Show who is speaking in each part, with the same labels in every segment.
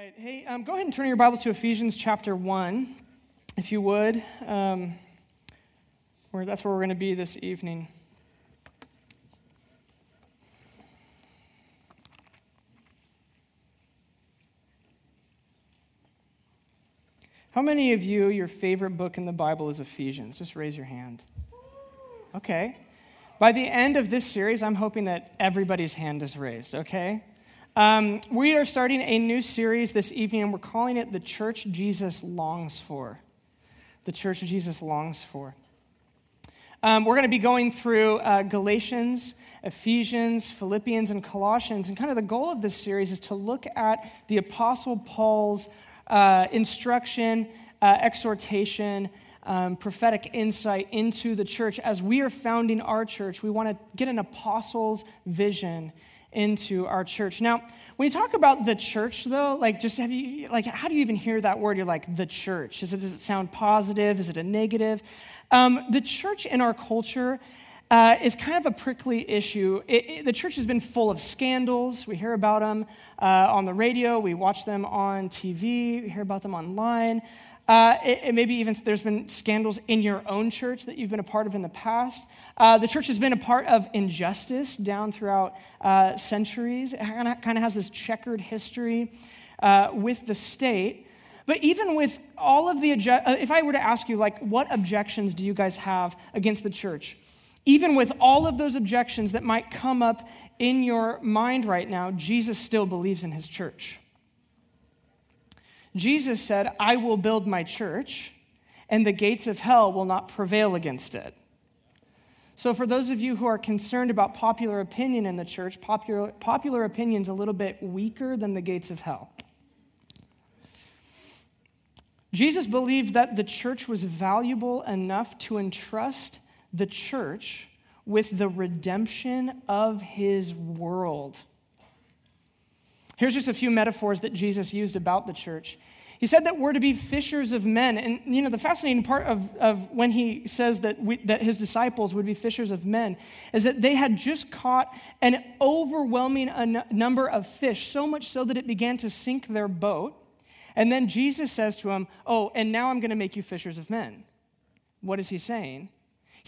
Speaker 1: right. Hey, um, go ahead and turn your Bibles to Ephesians chapter 1, if you would. Um, where, that's where we're going to be this evening. How many of you, your favorite book in the Bible is Ephesians? Just raise your hand. Okay. By the end of this series, I'm hoping that everybody's hand is raised, okay? Um, we are starting a new series this evening, and we're calling it The Church Jesus Longs For. The Church Jesus Longs For. Um, we're going to be going through uh, Galatians, Ephesians, Philippians, and Colossians. And kind of the goal of this series is to look at the Apostle Paul's uh, instruction, uh, exhortation, um, prophetic insight into the church. As we are founding our church, we want to get an apostle's vision into our church. Now, when you talk about the church, though, like just have you like how do you even hear that word? You're like the church. Is it does it sound positive? Is it a negative? Um, the church in our culture uh, is kind of a prickly issue. It, it, the church has been full of scandals. We hear about them uh, on the radio. We watch them on TV. We hear about them online. Uh, it, maybe even there's been scandals in your own church that you've been a part of in the past. Uh, the church has been a part of injustice down throughout uh, centuries. It kind of has this checkered history uh, with the state. But even with all of the, uh, if I were to ask you, like, what objections do you guys have against the church? Even with all of those objections that might come up in your mind right now, Jesus still believes in his church. Jesus said, I will build my church, and the gates of hell will not prevail against it. So, for those of you who are concerned about popular opinion in the church, popular, popular opinion is a little bit weaker than the gates of hell. Jesus believed that the church was valuable enough to entrust the church with the redemption of his world. Here's just a few metaphors that Jesus used about the church. He said that we're to be fishers of men. And, you know, the fascinating part of, of when he says that, we, that his disciples would be fishers of men is that they had just caught an overwhelming number of fish, so much so that it began to sink their boat. And then Jesus says to them, Oh, and now I'm going to make you fishers of men. What is he saying?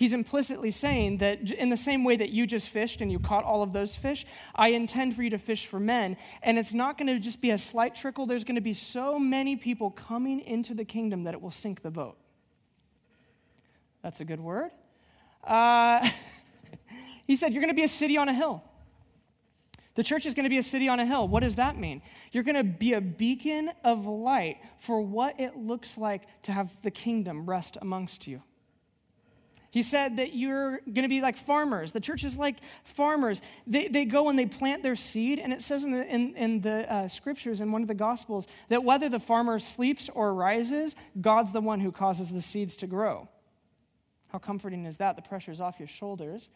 Speaker 1: He's implicitly saying that in the same way that you just fished and you caught all of those fish, I intend for you to fish for men. And it's not going to just be a slight trickle, there's going to be so many people coming into the kingdom that it will sink the boat. That's a good word. Uh, he said, You're going to be a city on a hill. The church is going to be a city on a hill. What does that mean? You're going to be a beacon of light for what it looks like to have the kingdom rest amongst you. He said that you're going to be like farmers. The church is like farmers. They, they go and they plant their seed, and it says in the, in, in the uh, scriptures, in one of the gospels, that whether the farmer sleeps or rises, God's the one who causes the seeds to grow. How comforting is that? The pressure's off your shoulders.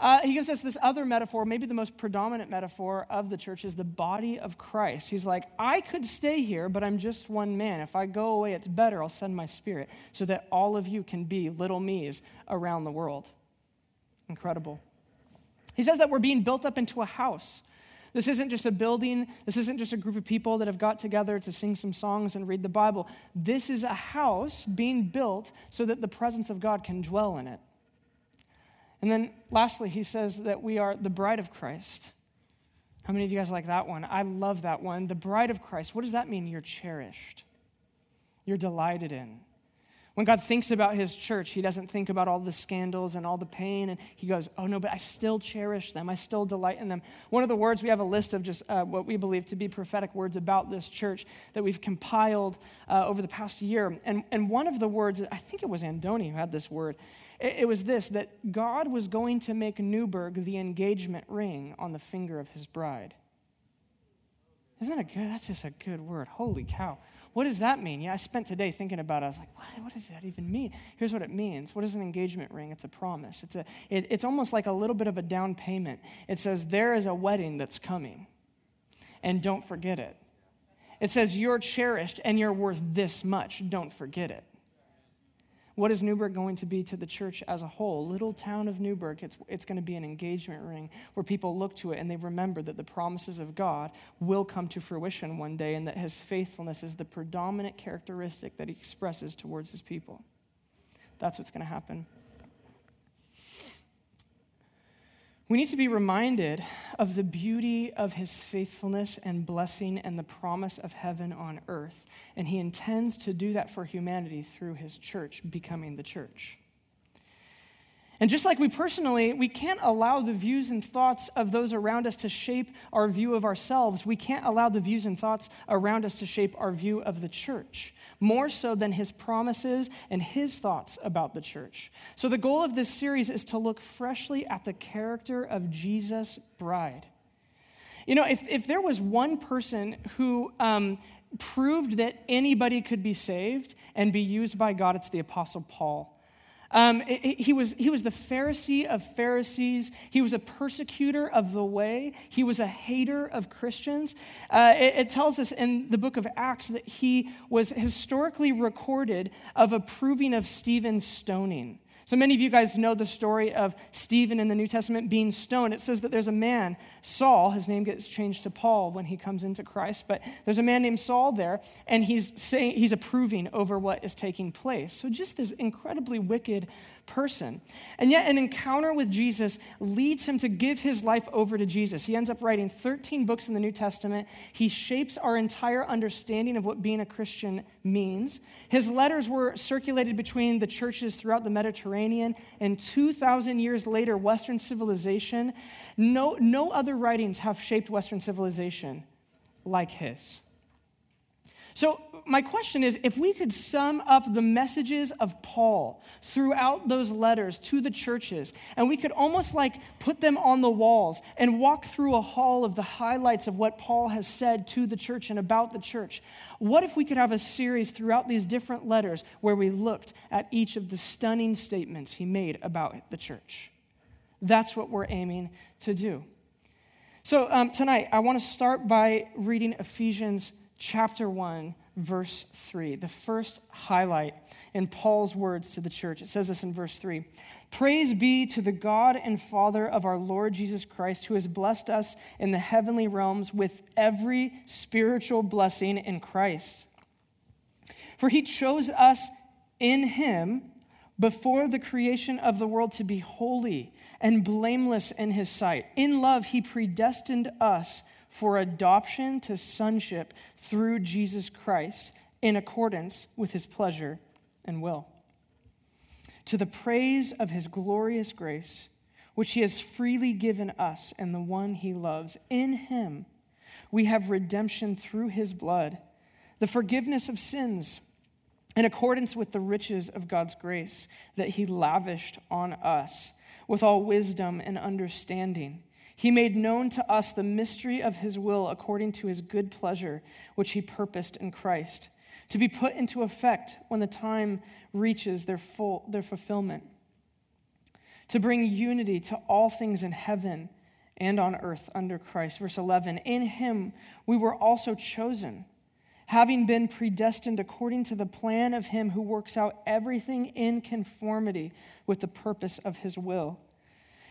Speaker 1: Uh, he gives us this other metaphor, maybe the most predominant metaphor of the church is the body of Christ. He's like, I could stay here, but I'm just one man. If I go away, it's better. I'll send my spirit so that all of you can be little me's around the world. Incredible. He says that we're being built up into a house. This isn't just a building. This isn't just a group of people that have got together to sing some songs and read the Bible. This is a house being built so that the presence of God can dwell in it. And then lastly, he says that we are the bride of Christ. How many of you guys like that one? I love that one. The bride of Christ. What does that mean? You're cherished, you're delighted in. When God thinks about his church, he doesn't think about all the scandals and all the pain, and he goes, Oh, no, but I still cherish them. I still delight in them. One of the words, we have a list of just uh, what we believe to be prophetic words about this church that we've compiled uh, over the past year. And, and one of the words, I think it was Andoni who had this word, it, was this that God was going to make Newberg the engagement ring on the finger of his bride. Isn't that good? That's just a good word. Holy cow. What does that mean? Yeah, I spent today thinking about it. I was like, what, what does that even mean? Here's what it means. What is an engagement ring? It's a promise. It's, a, it, it's almost like a little bit of a down payment. It says, there is a wedding that's coming, and don't forget it. It says, you're cherished and you're worth this much. Don't forget it. What is Newberg going to be to the church as a whole? Little town of Newberg, it's, it's going to be an engagement ring where people look to it and they remember that the promises of God will come to fruition one day and that his faithfulness is the predominant characteristic that he expresses towards his people. That's what's going to happen. We need to be reminded of the beauty of his faithfulness and blessing and the promise of heaven on earth. And he intends to do that for humanity through his church, becoming the church. And just like we personally, we can't allow the views and thoughts of those around us to shape our view of ourselves. We can't allow the views and thoughts around us to shape our view of the church more so than his promises and his thoughts about the church. So, the goal of this series is to look freshly at the character of Jesus' bride. You know, if, if there was one person who um, proved that anybody could be saved and be used by God, it's the Apostle Paul. Um, he, was, he was the Pharisee of Pharisees. He was a persecutor of the way. He was a hater of Christians. Uh, it, it, tells us in the book of Acts that he was historically recorded of approving of Stephen's stoning. So many of you guys know the story of Stephen in the New Testament being stoned. It says that there's a man, Saul, his name gets changed to Paul when he comes into Christ, but there's a man named Saul there, and he's saying he's approving over what is taking place. So just this incredibly wicked person. And yet, an encounter with Jesus leads him to give his life over to Jesus. He ends up writing 13 books in the New Testament. He shapes our entire understanding of what being a Christian means. His letters were circulated between the churches throughout the Mediterranean, and 2,000 years later, Western civilization, no, no other writings have shaped Western civilization like his. So, my question is if we could sum up the messages of Paul throughout those letters to the churches, and we could almost like put them on the walls and walk through a hall of the highlights of what Paul has said to the church and about the church, what if we could have a series throughout these different letters where we looked at each of the stunning statements he made about the church? That's what we're aiming to do. So, um, tonight, I want to start by reading Ephesians chapter 1 verse 3, the first highlight in Paul's words to the church. It says this in verse 3 Praise be to the God and Father of our Lord Jesus Christ, who has blessed us in the heavenly realms with every spiritual blessing in Christ. For he chose us in him before the creation of the world to be holy and blameless in his sight. In love, he predestined us for adoption to sonship through Jesus Christ in accordance with his pleasure and will. To the praise of his glorious grace, which he has freely given us and the one he loves. In him we have redemption through his blood, the forgiveness of sins, in accordance with the riches of God's grace that he lavished on us with all wisdom and understanding he made known to us the mystery of his will according to his good pleasure, which he purposed in Christ, to be put into effect when the time reaches their, full, their fulfillment, to bring unity to all things in heaven and on earth under Christ. Verse 11 In him we were also chosen, having been predestined according to the plan of him who works out everything in conformity with the purpose of his will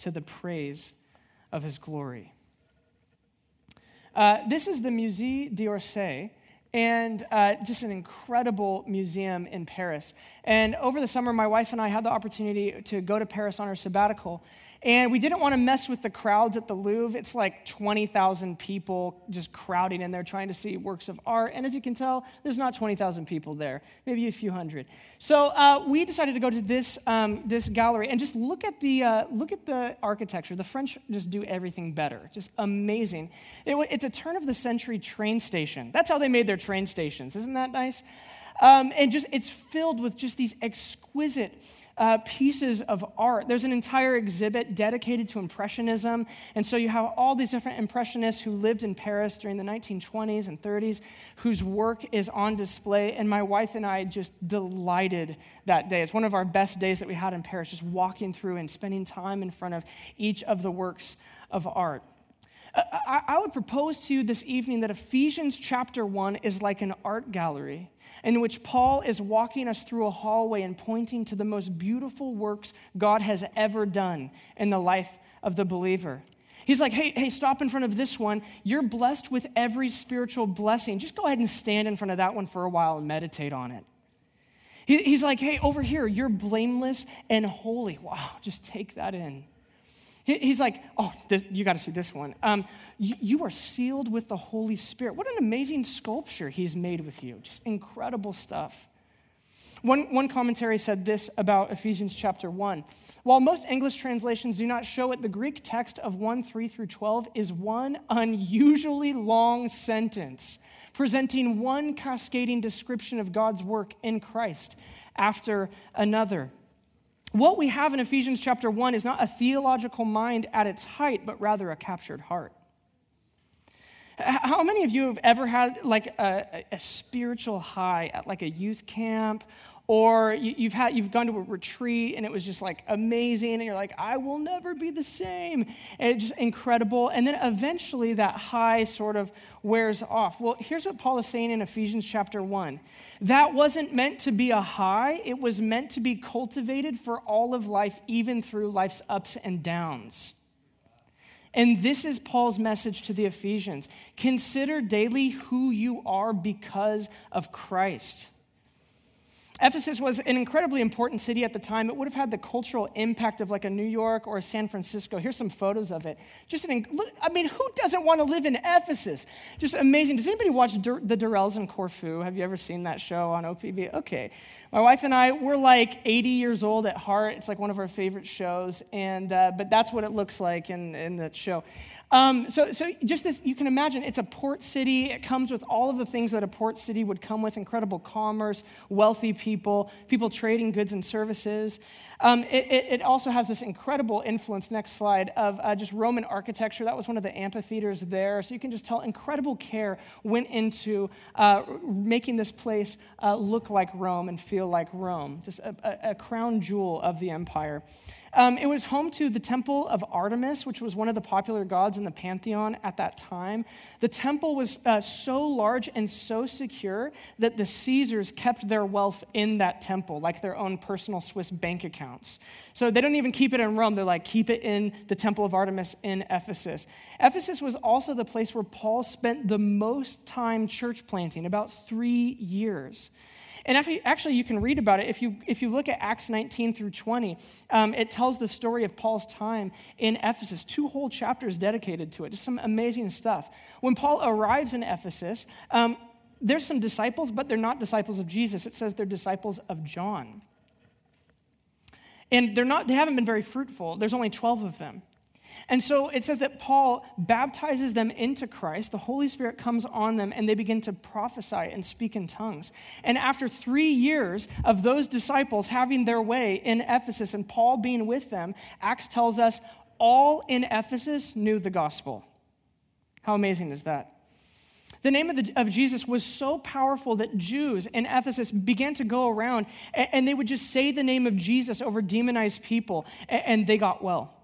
Speaker 1: to the praise of his glory. Uh, this is the Musée d'Orsay, and uh, just an incredible museum in Paris. And over the summer, my wife and I had the opportunity to go to Paris on our sabbatical. And we didn't want to mess with the crowds at the Louvre. It's like 20,000 people just crowding in there trying to see works of art. And as you can tell, there's not 20,000 people there, maybe a few hundred. So uh, we decided to go to this, um, this gallery and just look at, the, uh, look at the architecture. The French just do everything better, just amazing. It, it's a turn of the century train station. That's how they made their train stations. Isn't that nice? Um, and just it's filled with just these exquisite uh, pieces of art. There's an entire exhibit dedicated to Impressionism. And so you have all these different Impressionists who lived in Paris during the 1920s and 30s whose work is on display. And my wife and I just delighted that day. It's one of our best days that we had in Paris, just walking through and spending time in front of each of the works of art. I would propose to you this evening that Ephesians chapter 1 is like an art gallery in which Paul is walking us through a hallway and pointing to the most beautiful works God has ever done in the life of the believer. He's like, hey, hey, stop in front of this one. You're blessed with every spiritual blessing. Just go ahead and stand in front of that one for a while and meditate on it. he's like, hey, over here, you're blameless and holy. Wow, just take that in. He's like, oh, this, you got to see this one. Um, you, you are sealed with the Holy Spirit. What an amazing sculpture he's made with you. Just incredible stuff. One, one commentary said this about Ephesians chapter 1. While most English translations do not show it, the Greek text of 1 3 through 12 is one unusually long sentence presenting one cascading description of God's work in Christ after another. What we have in Ephesians chapter 1 is not a theological mind at its height, but rather a captured heart. How many of you have ever had like a, a spiritual high at like a youth camp or you, have had you've gone to a retreat and it was just like amazing and you're like i will never be the same. And it's just incredible. And then eventually that high sort of wears off. Well here's what paul is saying in ephesians chapter 1 that wasn't meant to be a high. It was meant to be cultivated for all of life even through life's ups and downs. And this is Paul's message to the Ephesians. Consider daily who you are because of Christ. Ephesus was an incredibly important city at the time. It would have had the cultural impact of like a New York or a San Francisco. Here's some photos of it. Just an, I mean, who doesn't want to live in Ephesus? Just amazing. Does anybody watch Dur- the Durrells in Corfu? Have you ever seen that show on OPB? Okay. My wife and I, we're like 80 years old at heart. It's like one of our favorite shows, and uh, but that's what it looks like in, in that show. Um, so, so just this, you can imagine it's a port city. It comes with all of the things that a port city would come with incredible commerce, wealthy people, people trading goods and services. Um, it, it, also has this incredible influence, next slide, of uh, just Roman architecture. That was one of the amphitheaters there. So you can just tell incredible care went into uh, making this place uh, look like Rome and feel like Rome, just a, a, a crown jewel of the empire. Um, it was home to the temple of Artemis, which was one of the popular gods in the pantheon at that time. The temple was uh, so large and so secure that the Caesars kept their wealth in that temple, like their own personal Swiss bank accounts. So they don't even keep it in Rome. They're like, keep it in the temple of Artemis in Ephesus. Ephesus was also the place where Paul spent the most time church planting, about three years. And actually, you can read about it. If you, if you look at Acts 19 through 20, um, it tells the story of Paul's time in Ephesus, two whole chapters dedicated to it. Just some amazing stuff. When Paul arrives in Ephesus, um, there's some disciples, but they're not disciples of Jesus. It says they're disciples of John. And they're not, they haven't been very fruitful. There's only 12 of them. And so it says that Paul baptizes them into Christ. The Holy Spirit comes on them and they begin to prophesy and speak in tongues. And after three years of those disciples having their way in Ephesus and Paul being with them, Acts tells us all in Ephesus knew the gospel. How amazing is that? The name of, the, of, Jesus was so powerful that Jews in Ephesus began to go around and, and, they would just say the name of Jesus over demonized people, and, and they got well.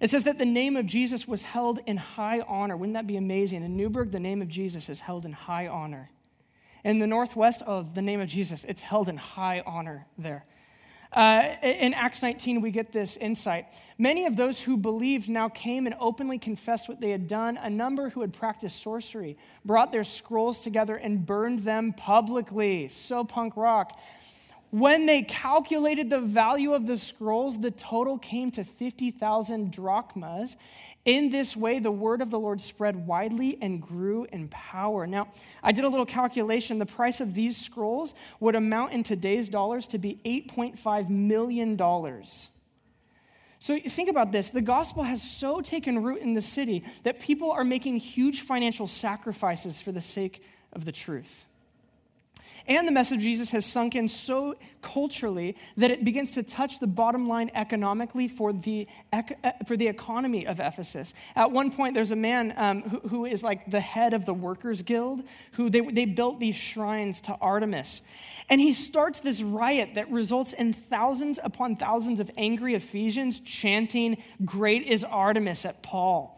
Speaker 1: It says that the name of Jesus was held in high honor. Wouldn't that be amazing? In Newberg, the name of Jesus is held in high honor. In the Northwest, oh, the name of Jesus, it's held in high honor there. Uh, in Acts 19, we get this insight. Many of those who believed now came and openly confessed what they had done. A number who had practiced sorcery brought their scrolls together and burned them publicly. So punk rock. When they calculated the value of the scrolls, the total came to 50,000 drachmas. In this way, the word of the Lord spread widely and grew in power. Now, I did a little calculation. The price of these scrolls would amount in today's dollars to be $8.5 million. So think about this. The gospel has so taken root in the city that people are making huge financial sacrifices for the sake of the truth. And the message of Jesus has sunk in so culturally that it begins to touch the bottom line economically for the, for the economy of Ephesus. At one point, there's a man um, who, who is like the head of the Workers' Guild, who they, they built these shrines to Artemis. And he starts this riot that results in thousands upon thousands of angry Ephesians chanting, Great is Artemis at Paul.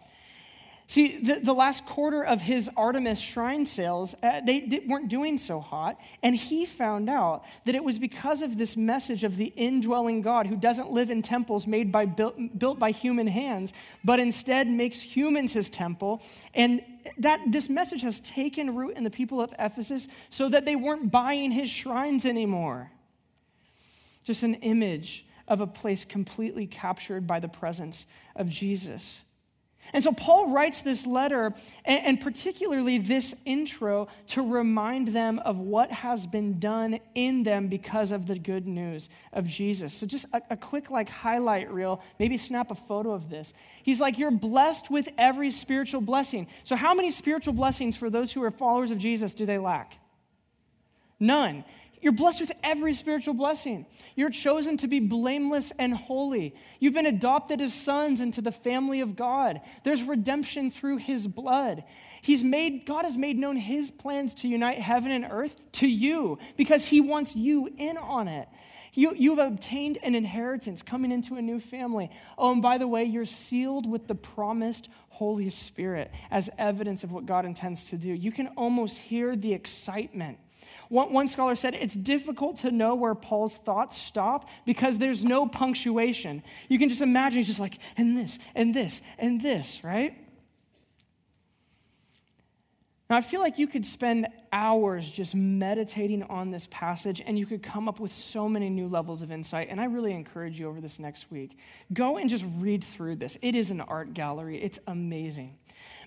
Speaker 1: See, the, the last quarter of his Artemis shrine sales, uh, they, they, weren't doing so hot. And he found out that it was because of this message of the indwelling God who doesn't live in temples made by, built, built by human hands, but instead makes humans his temple. And that this message has taken root in the people of Ephesus so that they weren't buying his shrines anymore. Just an image of a place completely captured by the presence of Jesus. And so Paul writes this letter, and, particularly this intro, to remind them of what has been done in them because of the good news of Jesus. So just a, a quick like highlight reel, maybe snap a photo of this. He's like, You're blessed with every spiritual blessing. So, how many spiritual blessings for those who are followers of Jesus do they lack? None. You're blessed with every spiritual blessing. You're chosen to be blameless and holy. You've been adopted as sons into the family of God. There's redemption through his blood. He's made, God has made known his plans to unite heaven and earth to you because he wants you in on it. You, you've obtained an inheritance coming into a new family. Oh, and by the way, you're sealed with the promised Holy Spirit as evidence of what God intends to do. You can almost hear the excitement one, one scholar said it's difficult to know where Paul's thoughts stop because there's no punctuation. You can just imagine he's just like, and this, and this, and this, right? Now, I feel like you could spend hours just meditating on this passage and you could come up with so many new levels of insight. And I really encourage you over this next week go and just read through this. It is an art gallery, it's amazing.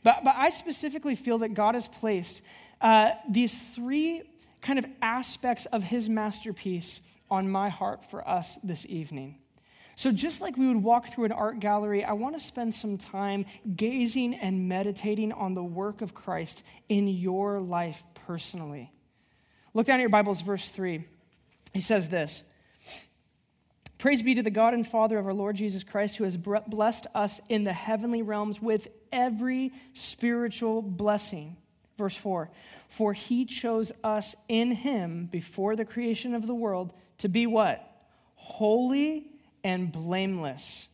Speaker 1: But, but I specifically feel that God has placed uh, these three kind of aspects of his masterpiece on my heart for us this evening. So, just like we would walk through an art gallery, I want to spend some time gazing and meditating on the work of Christ in your life personally. Look down at your Bibles, verse 3. He says this Praise be to the God and Father of our Lord Jesus Christ, who has blessed us in the heavenly realms with every spiritual blessing. Verse 4 For he chose us in him before the creation of the world to be what? Holy and blameless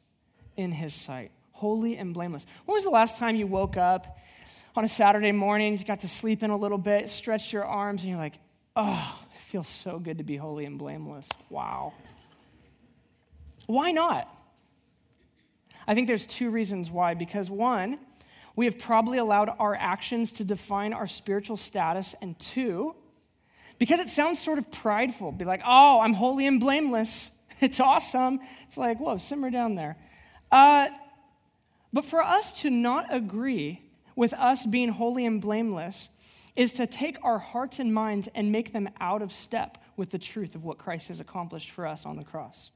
Speaker 1: in his sight. Holy and blameless. When was the last time you woke up on a Saturday morning, you got to sleep in a little bit, stretched your arms, and you're like, oh, it feels so good to be holy and blameless. Wow. Why not? I think there's two reasons why. Because one, we have probably allowed our actions to define our spiritual status. And two, because it sounds sort of prideful, be like, oh, I'm holy and blameless. It's awesome. It's like, whoa, simmer down there. Uh, but for us to not agree with us being holy and blameless is to take our hearts and minds and make them out of step with the truth of what Christ has accomplished for us on the cross.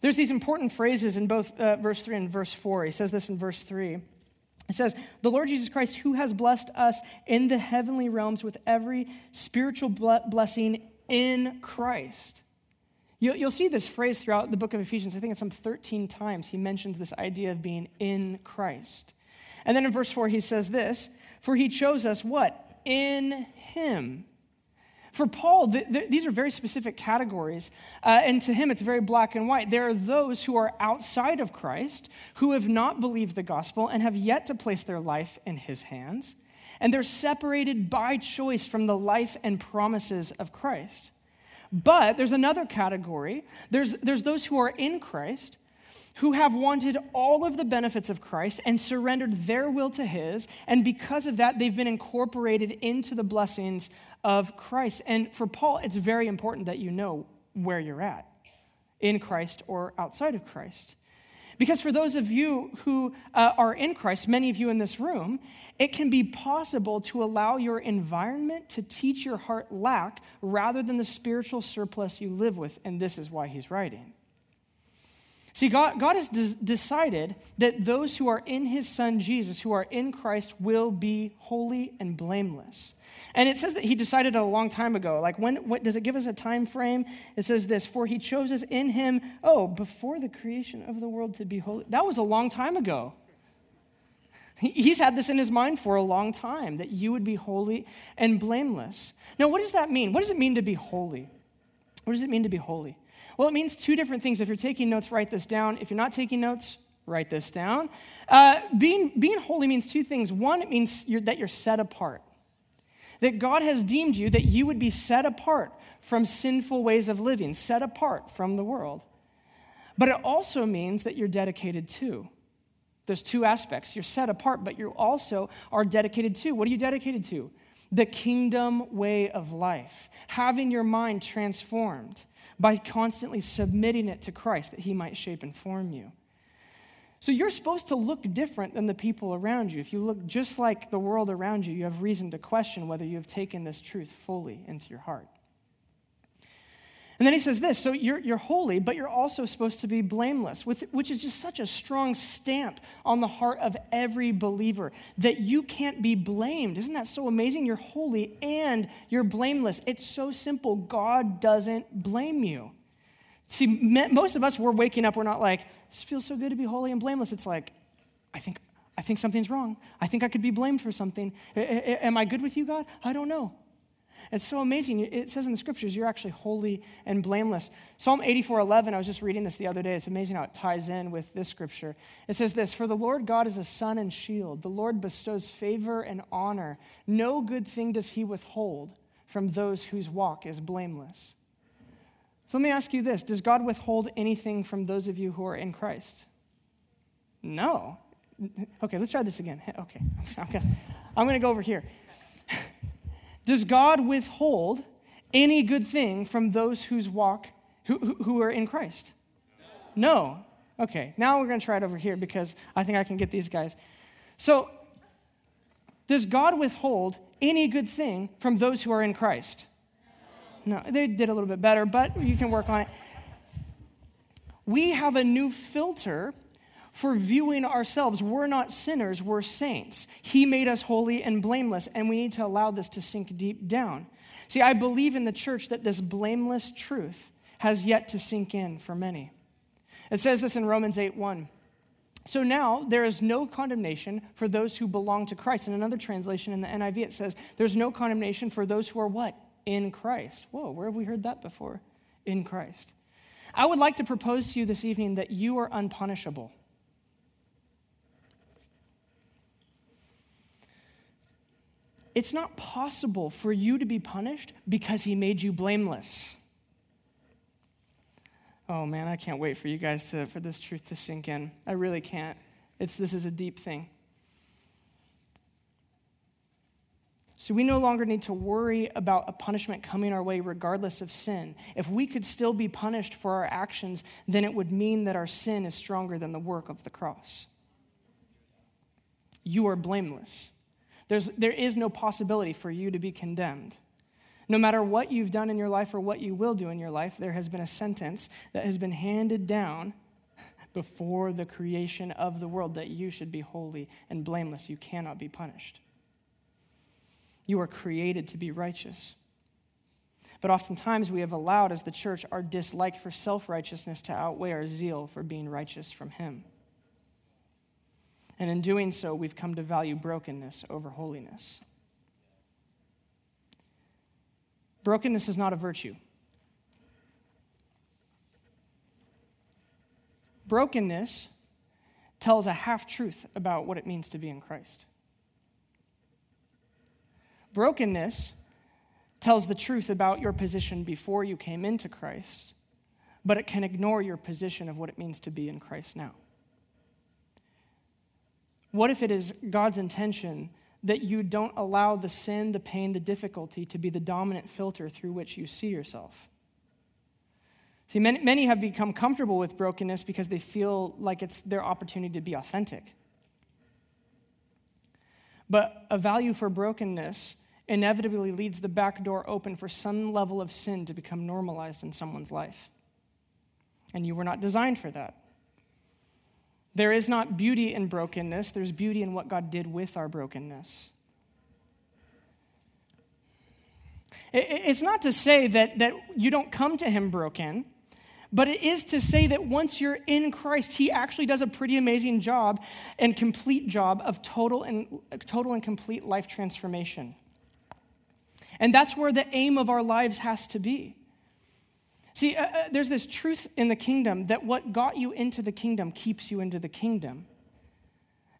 Speaker 1: There's these important phrases in both uh, verse 3 and verse 4. He says this in verse 3. It says, The Lord Jesus Christ, who has blessed us in the heavenly realms with every spiritual blessing in Christ. You'll see this phrase throughout the book of Ephesians. I think it's some 13 times he mentions this idea of being in Christ. And then in verse 4, he says this For he chose us what? In him for Paul, th- th- these are very specific categories, uh, and to him it's very black and white. There are those who are outside of Christ, who have not believed the gospel and have yet to place their life in his hands, and they're separated by choice from the life and promises of Christ. But there's another category. There's, there's those who are in Christ, who have wanted all of the benefits of Christ and surrendered their will to His. And because of that, they've been incorporated into the blessings of Christ. And for Paul, it's very important that you know where you're at in Christ or outside of Christ. Because for those of you who uh, are in Christ, many of you in this room, it can be possible to allow your environment to teach your heart lack rather than the spiritual surplus you live with. And this is why he's writing. See, God, God has des- decided that those who are in his son Jesus, who are in Christ, will be holy and blameless. And it says that he decided a long time ago. Like, when, what, does it give us a time frame? It says this For he chose us in him, oh, before the creation of the world to be holy. That was a long time ago. He's had this in his mind for a long time that you would be holy and blameless. Now, what does that mean? What does it mean to be holy? What does it mean to be holy? Well, it means two different things. If you're taking notes, write this down. If you're not taking notes, write this down. Uh, being, being holy means two things. One, it means you're, that you're set apart, that God has deemed you that you would be set apart from sinful ways of living, set apart from the world. But it also means that you're dedicated to. There's two aspects. You're set apart, but you also are dedicated to. What are you dedicated to? The kingdom way of life, having your mind transformed by constantly submitting it to Christ that he might shape and form you. So you're supposed to look different than the people around you. If you look just like the world around you, you have reason to question whether you have taken this truth fully into your heart. And then he says this so you're, you're holy, but you're also supposed to be blameless, with, which is just such a strong stamp on the heart of every believer that you can't be blamed. Isn't that so amazing? You're holy and you're blameless. It's so simple. God doesn't blame you. See, most of us, we're waking up, we're not like, this feels so good to be holy and blameless. It's like, I think, I think something's wrong. I think I could be blamed for something. Am I good with you, God? I don't know. It's so amazing. It says in the scriptures, you're actually holy and blameless. Psalm 84 11, I was just reading this the other day. It's amazing how it ties in with this scripture. It says this For the Lord God is a sun and shield. The Lord bestows favor and honor. No good thing does he withhold from those whose walk is blameless. So let me ask you this Does God withhold anything from those of you who are in Christ? No. Okay, let's try this again. Okay, I'm going to go over here. Does God withhold any good thing from those whose walk, who, who are in Christ? No. Okay, now we're going to try it over here because I think I can get these guys. So, does God withhold any good thing from those who are in Christ? No, they did a little bit better, but you can work on it. We have a new filter for viewing ourselves. We're not sinners, we're saints. He made us holy and blameless, and we need to allow this to sink deep down. See, I believe in the church that this blameless truth has yet to sink in for many. It says this in Romans 8 1. So now there is no condemnation for those who belong to Christ. In another translation in the NIV, it says, There's no condemnation for those who are what? In Christ. Whoa, where have we heard that before? In Christ. I would like to propose to you this evening that you are unpunishable. It's not possible for you to be punished because he made you blameless. Oh man, I can't wait for you guys to, for this truth to sink in. I really can't. It's, this is a deep thing. So we no longer need to worry about a punishment coming our way regardless of sin. If we could still be punished for our actions, then it would mean that our sin is stronger than the work of the cross. You are blameless. There's, there is no possibility for you to be condemned. No matter what you've done in your life or what you will do in your life, there has been a sentence that has been handed down before the creation of the world that you should be holy and blameless. You cannot be punished. You are created to be righteous. But oftentimes we have allowed, as the church, our dislike for self righteousness to outweigh our zeal for being righteous from Him. And in doing so, we've come to value brokenness over holiness. Brokenness is not a virtue. Brokenness tells a half truth about what it means to be in Christ. Brokenness tells the truth about your position before you came into Christ, but it can ignore your position of what it means to be in Christ now. What if it is God's intention that you don't allow the sin, the pain, the difficulty to be the dominant filter through which you see yourself? See, many, many have become comfortable with brokenness because they feel like it's their opportunity to be authentic. But a value for brokenness inevitably leads the back door open for some level of sin to become normalized in someone's life. And you were not designed for that. There is not beauty in brokenness, there's beauty in what God did with our brokenness. It's not to say that, that you don't come to Him broken, but it is to say that once you're in Christ, He actually does a pretty amazing job and complete job of total and, total and complete life transformation. And that's where the aim of our lives has to be. See, uh, uh, there's this truth in the kingdom that what got you into the kingdom keeps you into the kingdom.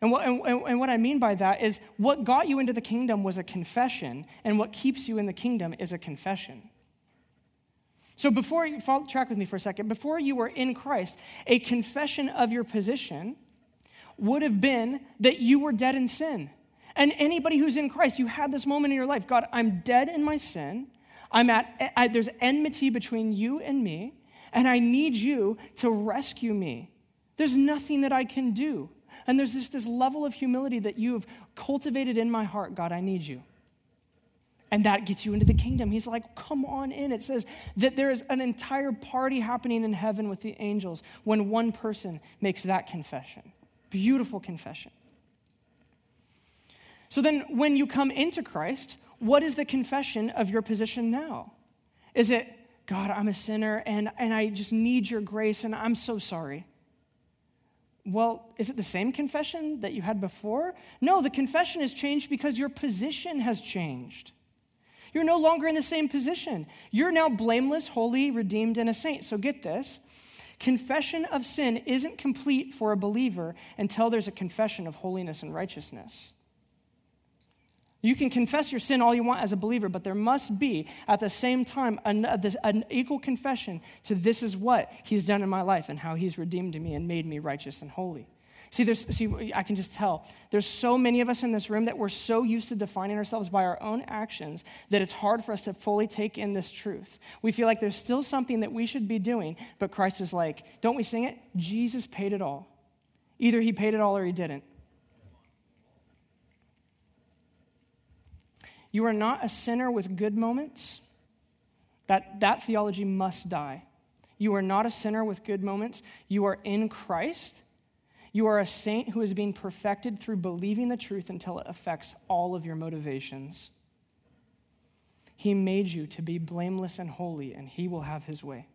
Speaker 1: And what, and, and what I mean by that is what got you into the kingdom was a confession, and what keeps you in the kingdom is a confession. So before you follow, track with me for a second, before you were in Christ, a confession of your position would have been that you were dead in sin. And anybody who's in Christ, you had this moment in your life God, I'm dead in my sin. I'm at, I, there's enmity between you and me, and I need you to rescue me. There's nothing that I can do. And there's this, this level of humility that you have cultivated in my heart. God, I need you. And that gets you into the kingdom. He's like, come on in. It says that there is an entire party happening in heaven with the angels when one person makes that confession. Beautiful confession. So then, when you come into Christ, what is the confession of your position now? Is it, God, I'm a sinner and, and I just need your grace and I'm so sorry? Well, is it the same confession that you had before? No, the confession has changed because your position has changed. You're no longer in the same position. You're now blameless, holy, redeemed, and a saint. So get this confession of sin isn't complete for a believer until there's a confession of holiness and righteousness. You can confess your sin all you want as a believer, but there must be, at the same time, an, uh, an, equal confession to this is what he's done in my life and how he's redeemed me and made me righteous and holy. See, there's, see, I can just tell. There's so many of us in this room that we're so used to defining ourselves by our own actions that it's hard for us to fully take in this truth. We feel like there's still something that we should be doing, but Christ is like, don't we sing it? Jesus paid it all. Either he paid it all or he didn't. You are not a sinner with good moments. That, that theology must die. You are not a sinner with good moments. You are in Christ. You are a saint who is being perfected through believing the truth until it affects all of your motivations. He made you to be blameless and holy, and He will have His way.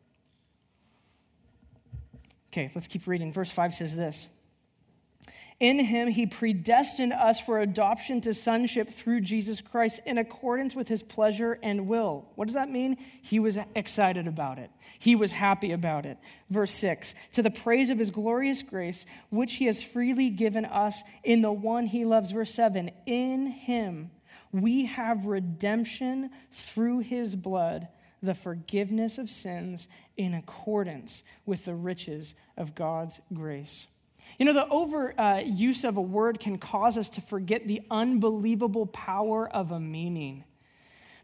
Speaker 1: Okay, let's keep reading. Verse 5 says this in him, he predestined us for adoption to sonship through Jesus Christ in accordance with his pleasure and will. What does that mean? He was excited about it, he was happy about it. Verse 6 To the praise of his glorious grace, which he has freely given us in the one he loves. Verse 7 In him, we have redemption through his blood, the forgiveness of sins in accordance with the riches of God's grace. You know, the overuse uh, of a word can cause us to forget the unbelievable power of a meaning.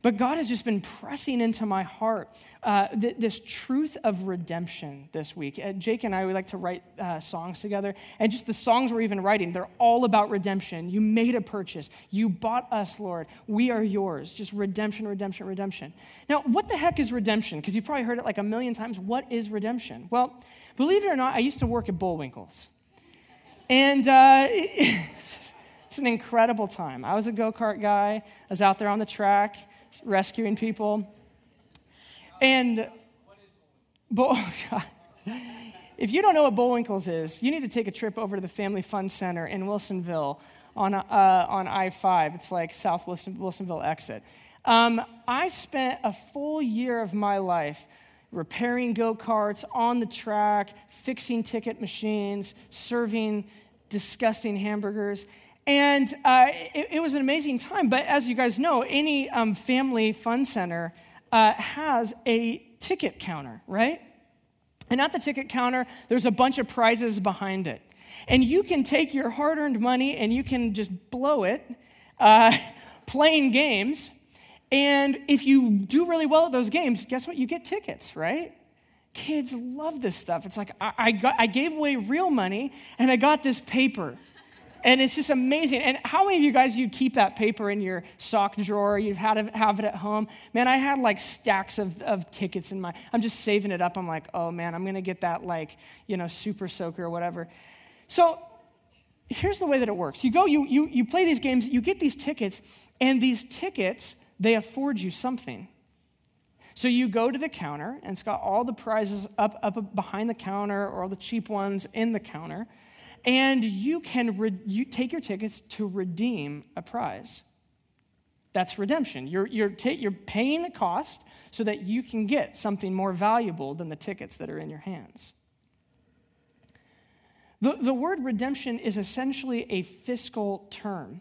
Speaker 1: But God has just been pressing into my heart uh, th- this truth of redemption this week. Uh, Jake and I, we like to write uh, songs together, and just the songs we're even writing, they're all about redemption. You made a purchase. You bought us, Lord. We are yours. Just redemption, redemption, redemption. Now, what the heck is redemption? Because you've probably heard it like a million times. What is redemption? Well, believe it or not, I used to work at Bullwinkle's. And uh, it's an incredible time. I was a go kart guy, I was out there on the track rescuing people. And, Bull, if you don't know what Bullwinkles is, you need to take a trip over to the Family Fun Center in Wilsonville on, uh, on I 5. It's like South Wilson, Wilsonville exit. Um, I spent a full year of my life repairing go karts on the track, fixing ticket machines, serving disgusting hamburgers. And uh, it, it, was an amazing time. But as you guys know, any um, family fun center uh, has a ticket counter, right? And at the ticket counter, there's a bunch of prizes behind it. And you can take your hard earned money and you can just blow it uh, playing games. And if you do really well at those games, guess what? You get tickets, right? Kids love this stuff. It's like I, I, got, I gave away real money and I got this paper. And it's just amazing. And how many of you guys, you keep that paper in your sock drawer? You've had to have it at home. Man, I had like stacks of, of tickets in my, I'm just saving it up. I'm like, oh man, I'm going to get that like, you know, super soaker or whatever. So here's the way that it works you go, you, you, you play these games, you get these tickets, and these tickets, they afford you something. So you go to the counter, and it's got all the prizes up, up behind the counter or all the cheap ones in the counter, and you can re- you take your tickets to redeem a prize. That's redemption. You're, you're, you're paying the cost so that you can get something more valuable than the tickets that are in your hands. The, the word redemption is essentially a fiscal term.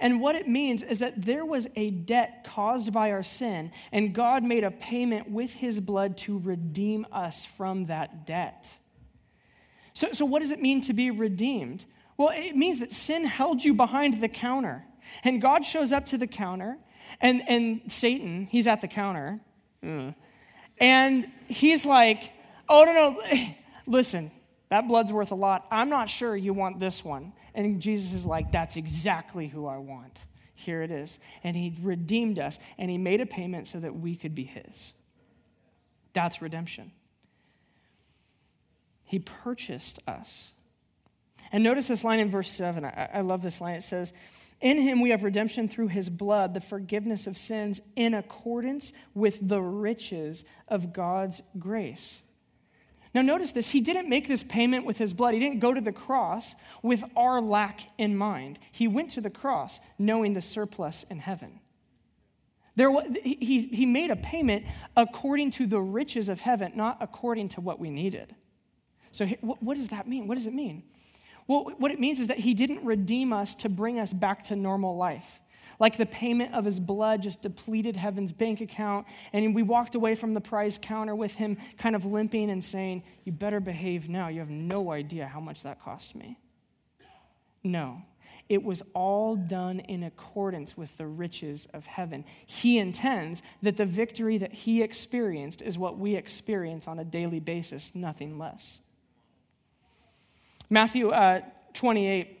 Speaker 1: And what it means is that there was a debt caused by our sin, and God made a payment with his blood to redeem us from that debt. So, so what does it mean to be redeemed? Well, it means that sin held you behind the counter. And God shows up to the counter, and, and Satan, he's at the counter, mm, and he's like, oh, no, no, listen, that blood's worth a lot. I'm not sure you want this one. And Jesus is like, That's exactly who I want. Here it is. And he redeemed us, and he made a payment so that we could be his. That's redemption. He purchased us. And notice this line in verse 7. I, I love this line. It says, In him we have redemption through his blood, the forgiveness of sins in accordance with the riches of God's grace. Now, notice this. He didn't make this payment with his blood. He didn't go to the cross with our lack in mind. He went to the cross knowing the surplus in heaven. There, he, he made a payment according to the riches of heaven, not according to what we needed. So, what does that mean? What does it mean? Well, what it means is that he didn't redeem us to bring us back to normal life like the payment of his blood just depleted heaven's bank account. And we walked away from the prize counter with him kind of limping and saying, You better behave now. You have no idea how much that cost me. No. It was all done in accordance with the riches of heaven. He intends that the victory that he experienced is what we experience on a daily basis, nothing less. Matthew uh, 28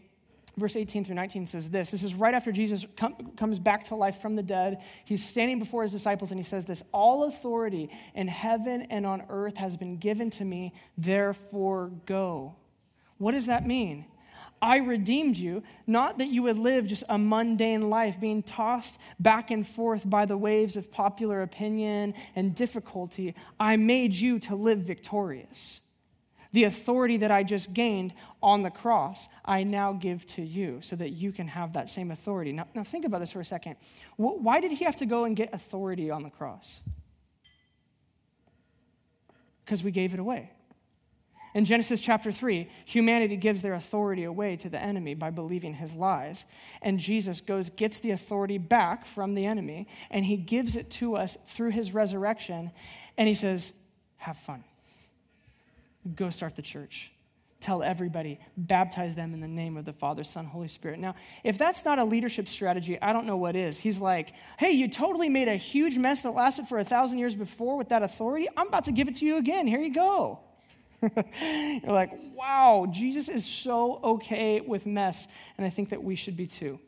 Speaker 1: verse 18 through 19 says this. This is right after Jesus com- comes back to life from the dead. He's standing before his disciples and he says this All authority in heaven and on earth has been given to me, therefore go. What does that mean? I redeemed you, not that you would live just a mundane life, being tossed back and forth by the waves of popular opinion and difficulty. I made you to live victorious. The authority that I just gained on the cross, I now give to you so that you can have that same authority. Now, now think about this for a second. Why did he have to go and get authority on the cross? Because we gave it away. In Genesis chapter 3, humanity gives their authority away to the enemy by believing his lies. And Jesus goes, gets the authority back from the enemy, and he gives it to us through his resurrection. And he says, Have fun go start the church. Tell everybody, baptize them in the name of the Father, Son, Holy Spirit. Now, if that's not a leadership strategy, I don't know what is. He's like, hey, you totally made a huge mess that lasted for a thousand years before with that authority. I'm about to give it to you again. Here you go. You're like, wow, Jesus is so okay with mess. And I think that we should be too.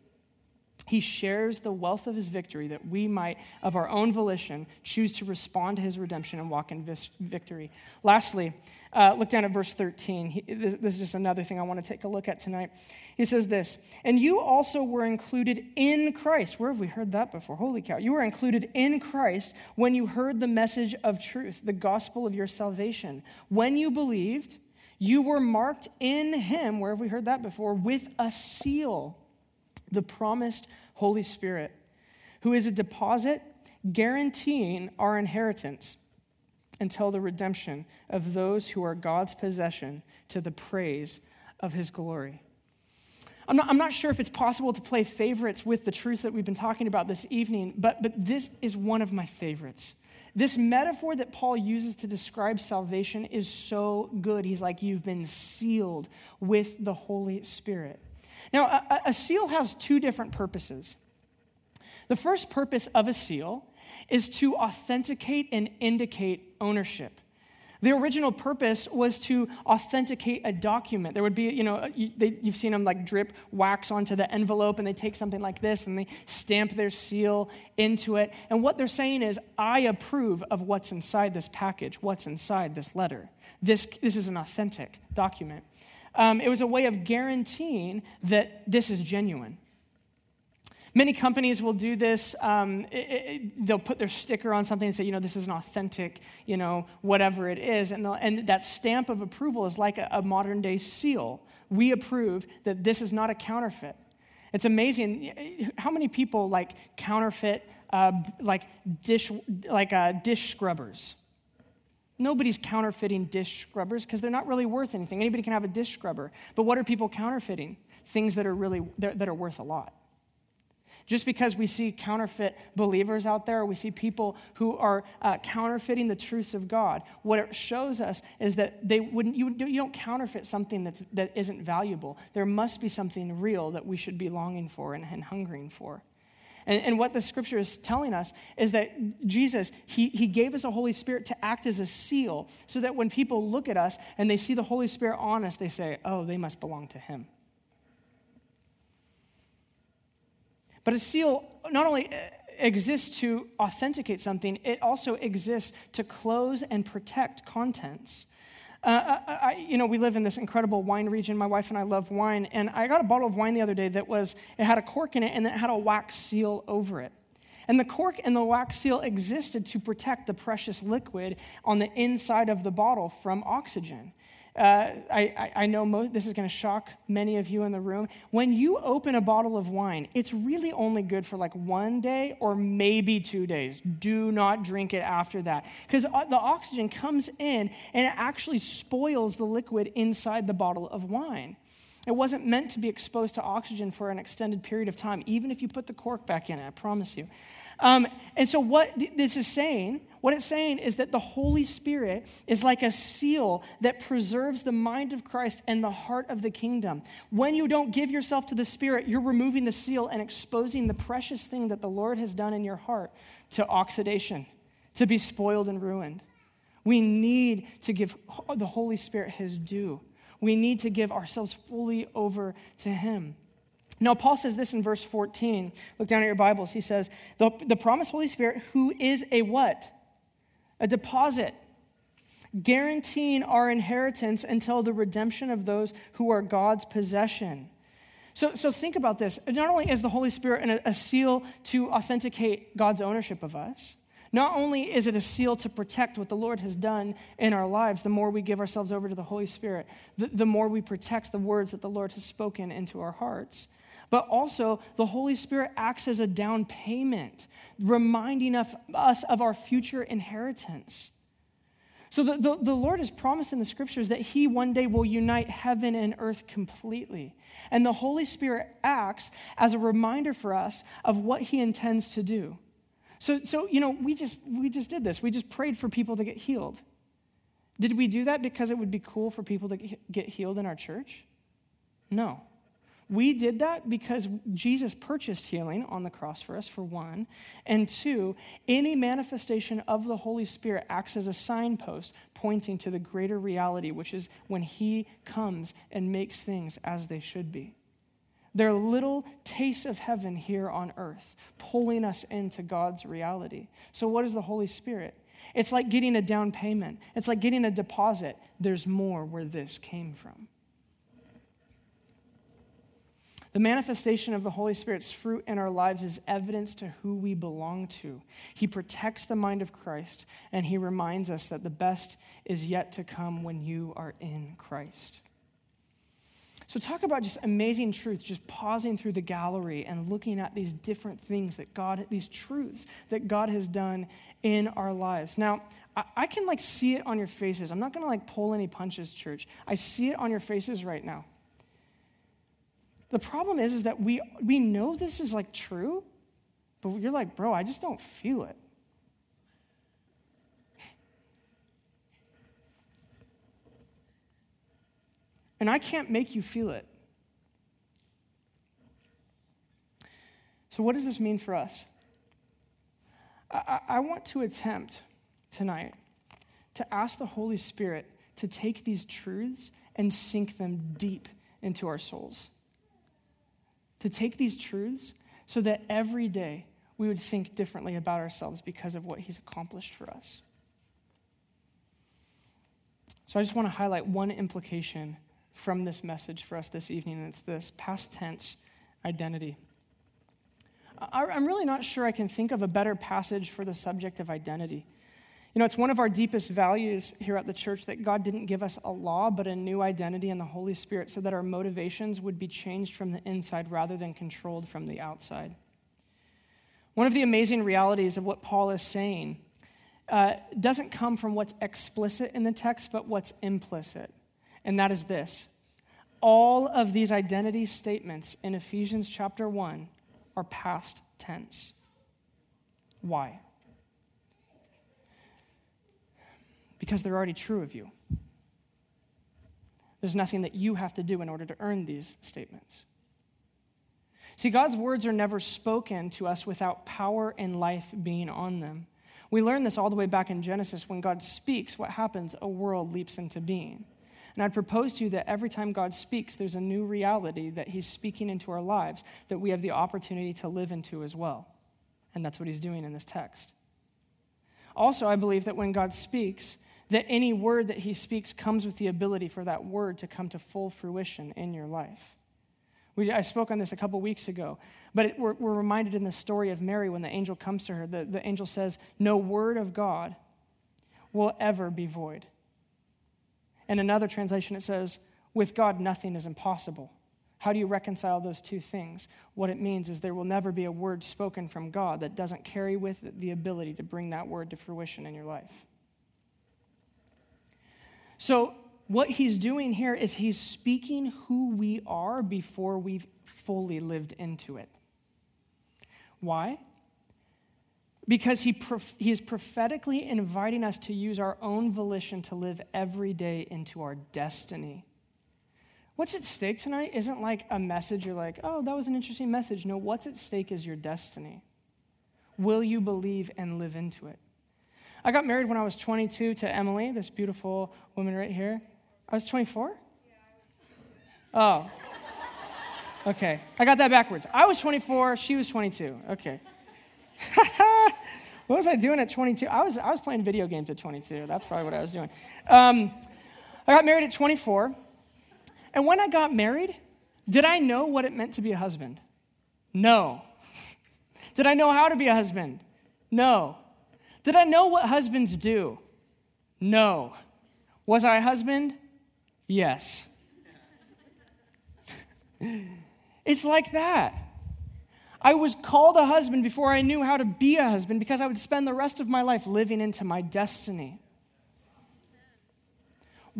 Speaker 1: He shares the wealth of his victory that we might, of our own volition, choose to respond to his redemption and walk in victory. Lastly, uh, look down at verse 13. He, this, this, is just another thing I want to take a look at tonight. He says this, and you also were included in Christ. Where have we heard that before? Holy cow. You were included in Christ when you heard the message of truth, the gospel of your salvation. When you believed, you were marked in him, where have we heard that before, with a seal, the promised Holy Spirit, who is a deposit guaranteeing our inheritance until the redemption of those who are God's possession to the praise of his glory. I'm not, I'm not sure if it's possible to play favorites with the truth that we've been talking about this evening, but, but this is one of my favorites. This metaphor that Paul uses to describe salvation is so good. He's like, You've been sealed with the Holy Spirit. Now, a, a seal has two different purposes. The first purpose of a seal is to authenticate and indicate ownership. The original purpose was to authenticate a document. There would be, you know, uh, you, have seen them like drip wax onto the envelope and they take something like this and they stamp their seal into it. And what they're saying is, I approve of what's inside this package, what's inside this letter. This, this is an authentic document. Um, it was a way of guaranteeing that this is genuine. Many companies will do this. Um, it, it, they'll put their sticker on something and say, you know, this is an authentic, you know, whatever it is. And, and that stamp of approval is like a, a modern day seal. We approve that this is not a counterfeit. It's amazing how many people like counterfeit, uh, like dish, like uh, dish scrubbers. Nobody's counterfeiting dish scrubbers because they're not really worth anything. Anybody can have a dish scrubber. But what are people counterfeiting? Things that are really that are worth a lot. Just because we see counterfeit believers out there, we see people who are uh, counterfeiting the truths of God, what it shows us is that they wouldn't, you, you don't counterfeit something that's, that isn't valuable. There must be something real that we should be longing for and, and hungering for. And, and, what the scripture is telling us is that Jesus, he, he gave us a Holy Spirit to act as a seal so that when people look at us and they see the Holy Spirit on us, they say, oh, they must belong to him. But a seal not only uh, exists to authenticate something, it also exists to close and protect contents. Uh, I, I, you know, we live in this incredible wine region. My wife and I love wine. And I got a bottle of wine the other day that was, it had a cork in it and it had a wax seal over it. And the cork and the wax seal existed to protect the precious liquid on the inside of the bottle from oxygen. Uh, I, I, know most, this is going to shock many of you in the room. When you open a bottle of wine, it's really only good for like one day or maybe two days. Do not drink it after that because uh, the oxygen comes in and it actually spoils the liquid inside the bottle of wine. It wasn't meant to be exposed to oxygen for an extended period of time, even if you put the cork back in it, I promise you. Um, and so, what this is saying, what it's saying is that the Holy Spirit is like a seal that preserves the mind of Christ and the heart of the kingdom. When you don't give yourself to the Spirit, you're removing the seal and exposing the precious thing that the Lord has done in your heart to oxidation, to be spoiled and ruined. We need to give the Holy Spirit his due. We need to give ourselves fully over to him. Now, Paul says this in verse 14. Look down at your Bibles. He says, the, the promised Holy Spirit, who is a what? A deposit, guaranteeing our inheritance until the redemption of those who are God's possession. So, so think about this. Not only is the Holy Spirit a, a seal to authenticate God's ownership of us, not only is it a seal to protect what the Lord has done in our lives, the more we give ourselves over to the Holy Spirit, the, the more we protect the words that the Lord has spoken into our hearts but also the Holy Spirit acts as a down payment, reminding us of our future inheritance. So the, the, the, Lord has promised in the scriptures that He one day will unite heaven and earth completely. And the Holy Spirit acts as a reminder for us of what He intends to do. So, so you know, we just we just did this. We just prayed for people to get healed. Did we do that because it would be cool for people to get healed in our church? No. We did that because Jesus purchased healing on the cross for us, for one. And two, any manifestation of the Holy Spirit acts as a signpost pointing to the greater reality, which is when He comes and makes things as they should be. They're little taste of heaven here on earth, pulling us into God's reality. So, what is the Holy Spirit? It's like getting a down payment, it's like getting a deposit. There's more where this came from. The manifestation of the Holy Spirit's fruit in our lives is evidence to who we belong to. He protects the mind of Christ, and he reminds us that the best is yet to come when you are in Christ. So, talk about just amazing truths, just pausing through the gallery and looking at these different things that God, these truths that God has done in our lives. Now, I can like see it on your faces. I'm not gonna like pull any punches, church. I see it on your faces right now. The problem is, is that we, we know this is like true, but you're like, bro, I just don't feel it. And I can't make you feel it. So, what does this mean for us? I, I want to attempt tonight to ask the Holy Spirit to take these truths and sink them deep into our souls to take these truths so that every day we would think differently about ourselves because of what he's accomplished for us. So I just want to highlight one implication from this message for us this evening, and it's this past tense identity. I'm really not sure I can think of a better passage for the subject of identity. You know, it's one of our deepest values here at the church that God didn't give us a law, but a new identity in the Holy Spirit so that our motivations would be changed from the inside rather than controlled from the outside. One of the amazing realities of what Paul is saying uh, doesn't come from what's explicit in the text, but what's implicit. And that is this all of these identity statements in Ephesians chapter 1 are past tense. Why? Because they're already true of you. There's nothing that you have to do in order to earn these statements. See, God's words are never spoken to us without power and life being on them. We learn this all the way back in Genesis. When God speaks, what happens? A world leaps into being. And I'd propose to you that every time God speaks, there's a new reality that He's speaking into our lives that we have the opportunity to live into as well. And that's what He's doing in this text. Also, I believe that when God speaks, that any word that He speaks comes with the ability for that word to come to full fruition in your life. We, I spoke on this a couple weeks ago, but it, we're, we're, reminded in the story of Mary when the angel comes to her, the, the angel says, No word of God will ever be void. In another translation, it says, With God, nothing is impossible. How do you reconcile those two things? What it means is there will never be a word spoken from God that doesn't carry with it the ability to bring that word to fruition in your life. So, what he's doing here is he's speaking who we are before we've fully lived into it. Why? because he, prof- he is prophetically inviting us to use our own volition to live every day into our destiny. What's at stake tonight isn't like a message you're like, oh, that was an interesting message. No, what's at stake is your destiny. Will you believe and live into it? I got married when I was 22 to Emily, this beautiful woman right here. I was 24? Oh. Okay. I got that backwards. I was 24, she was 22. Okay. what was I doing at 22? I was, I was playing video games at 22. That's probably what I was doing. Um, I got married at 24. And when I got married, did I know what it meant to be a husband? No. Did I know how to be a husband? No. Did I know what husbands do? No. Was I a husband? Yes. it's like that. I was called a husband before I knew how to be a husband because I would spend the rest of my life living into my destiny.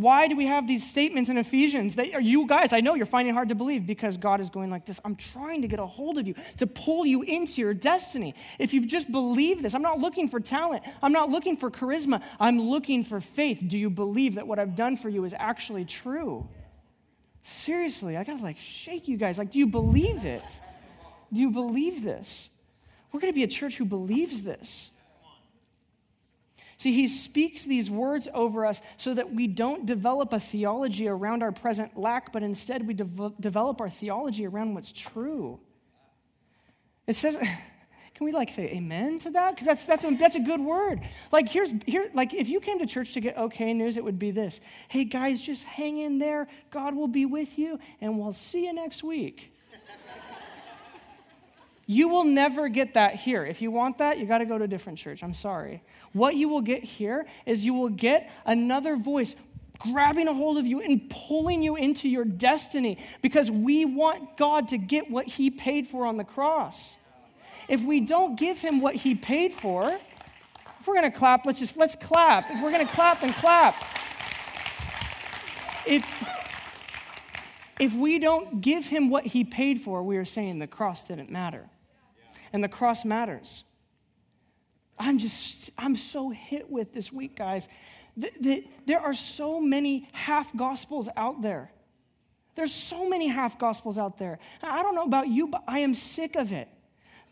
Speaker 1: Why do we have these statements in Ephesians that are you guys, I know you're finding hard to believe because God is going like this. I'm trying to get a hold of you to pull you into your destiny. If you've just believed this, I'm not looking for talent. I'm not looking for charisma. I'm looking for faith. Do you believe that what I've done for you is actually true? Seriously, I gotta like shake you guys. Like, do you believe it? Do you believe this? We're to be a church who believes this. See, he speaks these words over us so that we don't develop a theology around our present lack, but instead we de- develop our theology around what's true. It says, can we like say amen to that? Because that's, that's, that's a good word. Like, here's, here, like, if you came to church to get okay news, it would be this Hey, guys, just hang in there. God will be with you, and we'll see you next week. You will never get that here. If you want that, you got to go to a different church. I'm sorry. What you will get here is you will get another voice grabbing a hold of you and pulling you into your destiny because we want God to get what he paid for on the cross. If we don't give him what he paid for, if we're going to clap, let's just let's clap. If we're going to clap, then clap. If if we don't give him what he paid for, we are saying the cross didn't matter and the cross matters. I'm just, I'm so hit with this week, guys. The, the, there are so many half gospels out there. There's so many half gospels out there. I don't know about you, but I am sick of it.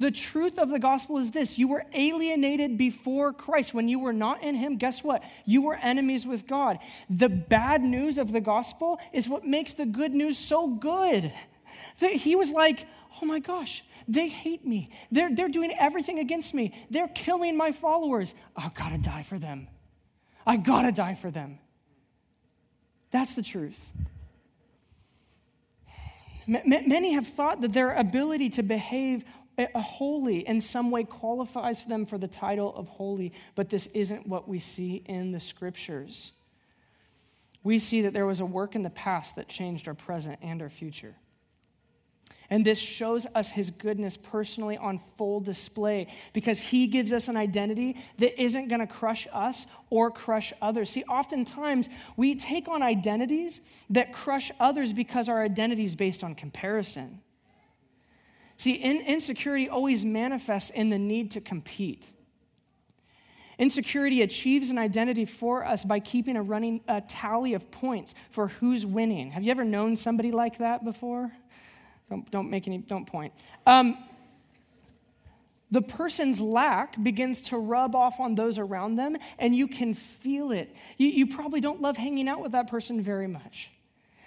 Speaker 1: The truth of the gospel is this you were alienated before Christ. When you were not in Him, guess what? You were enemies with God. The bad news of the gospel is what makes the good news so good. That he was like, oh my gosh, they hate me. They're, they're doing everything against me. They're killing my followers. I gotta die for them. I gotta die for them. That's the truth. many have thought that their ability to behave eh, uh, holy in some way qualifies them for the title of holy, but this isn't what we see in the scriptures. We see that there was a work in the past that changed our present and our future. And this shows us his goodness personally on full display because he gives us an identity that isn't going to crush us or crush others. See, oftentimes we take on identities that crush others because our identity is based on comparison. See, in, insecurity always manifests in the need to compete. Insecurity achieves an identity for us by keeping a running a tally of points for who's winning. Have you ever known somebody like that before? Don't, don't make any, don't point. Um, the person's lack begins to rub off on those around them, and you can feel it. You, you probably don't love hanging out with that person very much.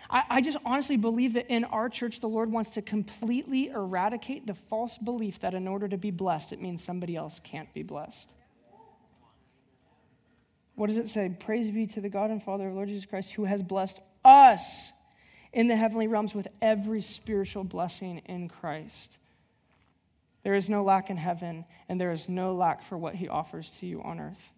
Speaker 1: I, I just honestly believe that in our church, the Lord wants to completely eradicate the false belief that in order to be blessed, it means somebody else can't be blessed. What does it say? Praise be to the God and Father of Lord Jesus Christ, who has blessed us in the heavenly realms with every spiritual blessing in Christ. There is no lack in heaven, and there is no lack for what he offers to you on earth.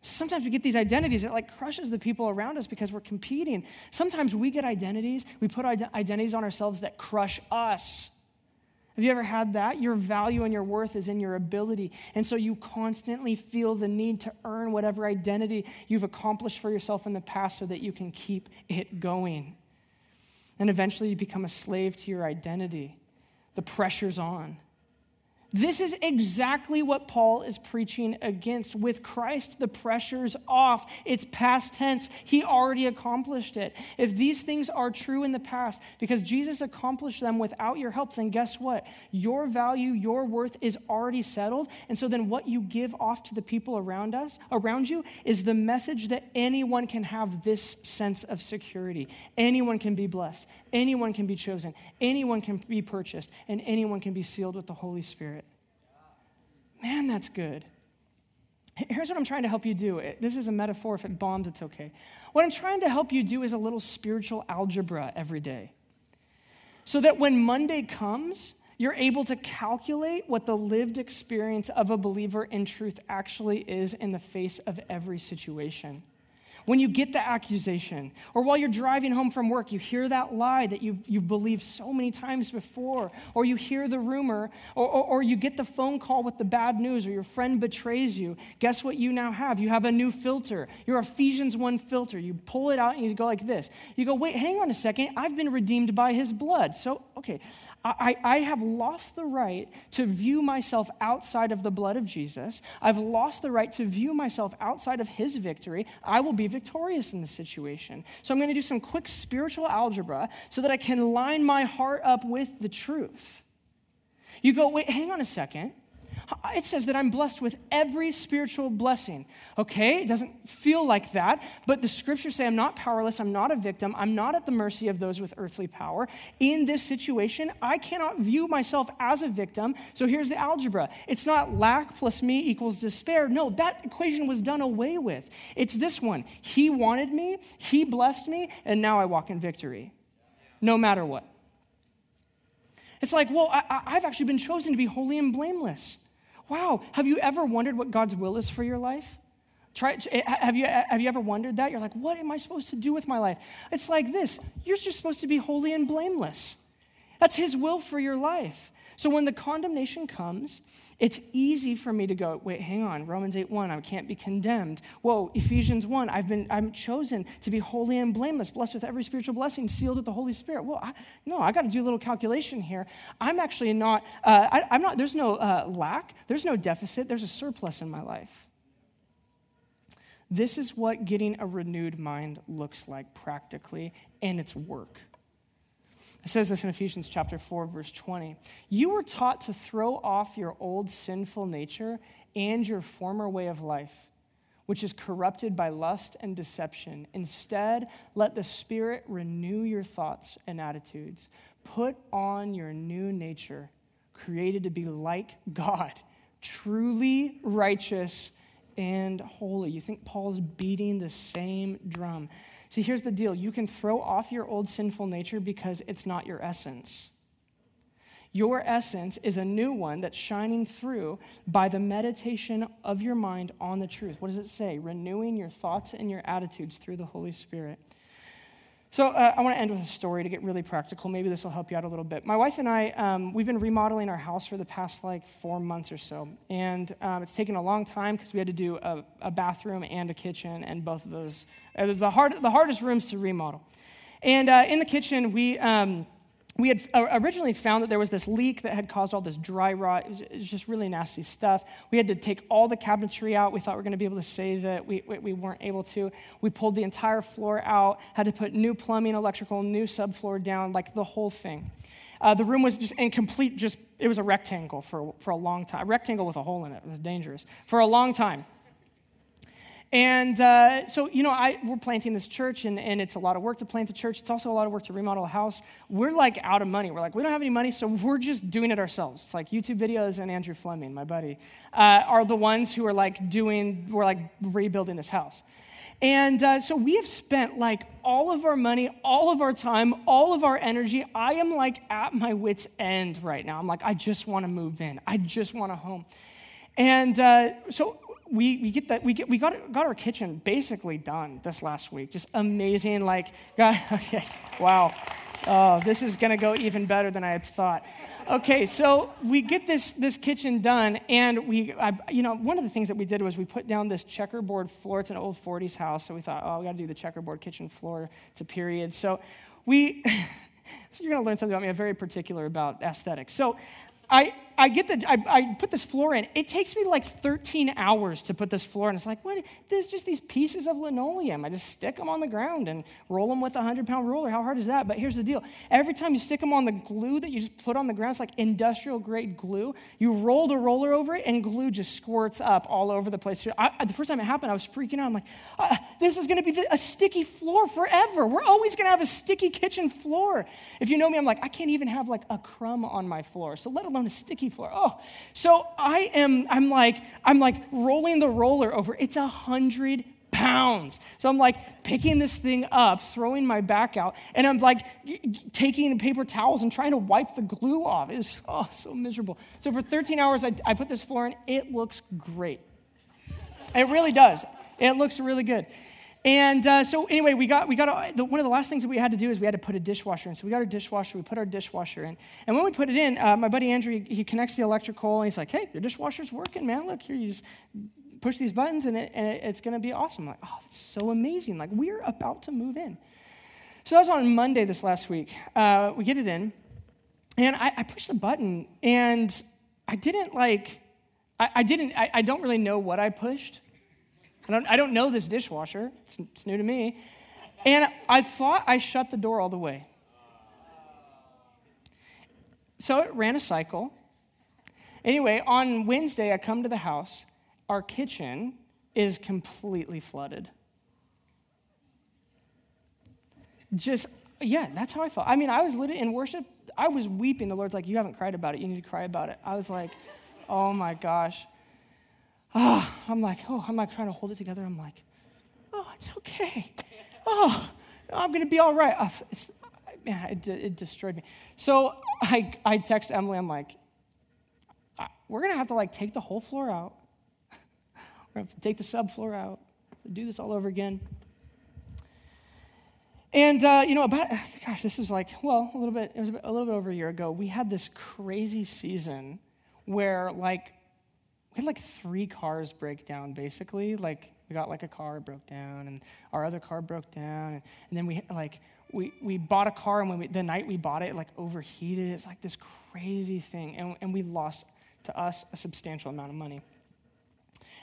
Speaker 1: Sometimes we get these identities that like crushes the people around us because we're competing. Sometimes we get identities, we put identities on ourselves that crush us. Have you ever had that? Your value and your worth is in your ability. And so you constantly feel the need to earn whatever identity you've accomplished for yourself in the past so that you can keep it going. And eventually you become a slave to your identity. The pressure's on. This is exactly what Paul is preaching against. With Christ, the pressure's off. It's past tense. He already accomplished it. If these things are true in the past, because Jesus accomplished them without your help, then guess what? Your value, your worth is already settled. And so then what you give off to the people around us, around you, is the message that anyone can have this sense of security. Anyone can be blessed. Anyone can be chosen. Anyone can be purchased. And anyone can be sealed with the Holy Spirit. Man, that's good. Here's what I'm trying to help you do. This is a metaphor. If it bombs, it's okay. What I'm trying to help you do is a little spiritual algebra every day. So that when Monday comes, you're able to calculate what the lived experience of a believer in truth actually is in the face of every situation when you get the accusation, or while you're driving home from work, you hear that lie that you've, you've believed so many times before, or you hear the rumor, or, or, or you get the phone call with the bad news, or your friend betrays you, guess what you now have? You have a new filter, your Ephesians 1 filter. You pull it out and you go like this. You go, wait, hang on a second, I've been redeemed by his blood. So, okay, I, I have lost the right to view myself outside of the blood of Jesus. I've lost the right to view myself outside of his victory. I will be victorious in this situation. So I'm going to do some quick spiritual algebra so that I can line my heart up with the truth. You go, wait, hang on a second. It says that I'm blessed with every spiritual blessing. Okay, it doesn't feel like that, but the scriptures say I'm not powerless, I'm not a victim, I'm not at the mercy of those with earthly power. In this situation, I cannot view myself as a victim. So here's the algebra it's not lack plus me equals despair. No, that equation was done away with. It's this one He wanted me, He blessed me, and now I walk in victory, no matter what. It's like, well, I, have actually been chosen to be holy and blameless. Wow, have you ever wondered what God's will is for your life? Try, eh, have, you, have you ever wondered that? You're like, what am I supposed to do with my life? It's like this you're just supposed to be holy and blameless. That's His will for your life. So when the condemnation comes, it's easy for me to go, wait, hang on, Romans 8 1, I can't be condemned. Whoa, Ephesians 1, I've been I'm chosen to be holy and blameless, blessed with every spiritual blessing, sealed with the Holy Spirit. Well, no, I got to do a little calculation here. I'm actually not, uh, I, am not, there's no uh, lack, there's no deficit, there's a surplus in my life. This is what getting a renewed mind looks like practically, and it's work. It says this in Ephesians chapter 4, verse 20. You were taught to throw off your old sinful nature and your former way of life, which is corrupted by lust and deception. Instead, let the Spirit renew your thoughts and attitudes. Put on your new nature, created to be like God, truly righteous and holy. You think Paul's beating the same drum. See, here's the deal you can throw off your old sinful nature because it's not your essence. Your essence is a new one that's shining through by the meditation of your mind on the truth. What does it say? Renewing your thoughts and your attitudes through the Holy Spirit. So uh, I want to end with a story to get really practical. Maybe this will help you out a little bit. My wife and I, um, we've been remodeling our house for the past like four months or so, and um, it's taken a long time because we had to do a, a, bathroom and a kitchen, and both of those it was the hard, the hardest rooms to remodel. And uh, in the kitchen, we. Um, we had originally found that there was this leak that had caused all this dry rot. It was, it was, just really nasty stuff. We had to take all the cabinetry out. We thought we were going to be able to save it. We, we, we, weren't able to. We pulled the entire floor out, had to put new plumbing, electrical, new subfloor down, like the whole thing. Uh, the room was just incomplete, just, it was a rectangle for, for a long time. A rectangle with a hole in it. It was dangerous. For a long time. And uh, so, you know, I, we're planting this church, and, and it's a lot of work to plant a church. It's also a lot of work to remodel a house. We're like out of money. We're like, we don't have any money, so we're just doing it ourselves. It's like YouTube videos and Andrew Fleming, my buddy, uh, are the ones who are like doing, we're like rebuilding this house. And uh, so we have spent like all of our money, all of our time, all of our energy. I am like at my wits' end right now. I'm like, I just want to move in. I just want a home. And uh, so we, we get that we get we got got our kitchen basically done this last week. Just amazing. Like, got okay, wow. Oh, this is gonna go even better than I had thought. Okay, so we get this this kitchen done, and we, I, you know, one of the things that we did was we put down this checkerboard floor. It's an old 40s house, so we thought, oh, we got to do the checkerboard kitchen floor. It's a period. So we, so you're gonna learn something about me. I'm very particular about aesthetics. So I, I get the, I, I, put this floor in. It takes me like 13 hours to put this floor in. It's like, what? There's just these pieces of linoleum. I just stick them on the ground and roll them with a 100 pound roller. How hard is that? But here's the deal every time you stick them on the glue that you just put on the ground, it's like industrial grade glue. You roll the roller over it and glue just squirts up all over the place. I, the first time it happened, I was freaking out. I'm like, uh, this is going to be a sticky floor forever. We're always going to have a sticky kitchen floor. If you know me, I'm like, I can't even have like a crumb on my floor, so let alone a sticky floor. Oh, so I am, I'm like, I'm like rolling the roller over. It's a hundred pounds. So I'm like picking this thing up, throwing my back out, and I'm like taking the paper towels and trying to wipe the glue off. It was oh, so miserable. So for 13 hours, I, I put this floor in. It looks great. It really does. It looks really good. And uh, so anyway, we got we got a, the, one of the last things that we had to do is we had to put a dishwasher in. So we got our dishwasher, we put our dishwasher in, and when we put it in, uh, my buddy Andrew he, he, connects the electrical, and he's like, "Hey, your dishwasher's working, man. Look here, you just push these buttons, and, it, and it, it's going to be awesome." I'm like, oh, that's so amazing! Like we're about to move in. So that was on Monday this last week. Uh, we get it in, and I, I pushed a button, and I didn't like, I, I didn't, I, I don't really know what I pushed. I don't, I don't know this dishwasher, it's, it's new to me. And I thought I shut the door all the way. So it ran a cycle. Anyway, on Wednesday, I come to the house. Our kitchen is completely flooded. Just, yeah, that's how I felt. I mean, I was literally in worship, I was weeping. The Lord's like, You haven't cried about it. You need to cry about it. I was like, Oh my gosh oh, I'm like, oh, I'm like trying to hold it together. I'm like, oh, it's okay. Oh, I'm going to be all right. It's, man, it, it destroyed me. So I, I text Emily, I'm like, we're going to have to like take the whole floor out. we're going to have to take the subfloor out, do this all over again. And, uh, you know, about, gosh, this was like, well, a little bit, it was a little bit over a year ago. We had this crazy season where, like, we had like three cars break down basically. Like we got like a car broke down and our other car broke down and, and then we like we, we bought a car and when we, the night we bought it, it like overheated. It's like this crazy thing and, and we lost to us a substantial amount of money.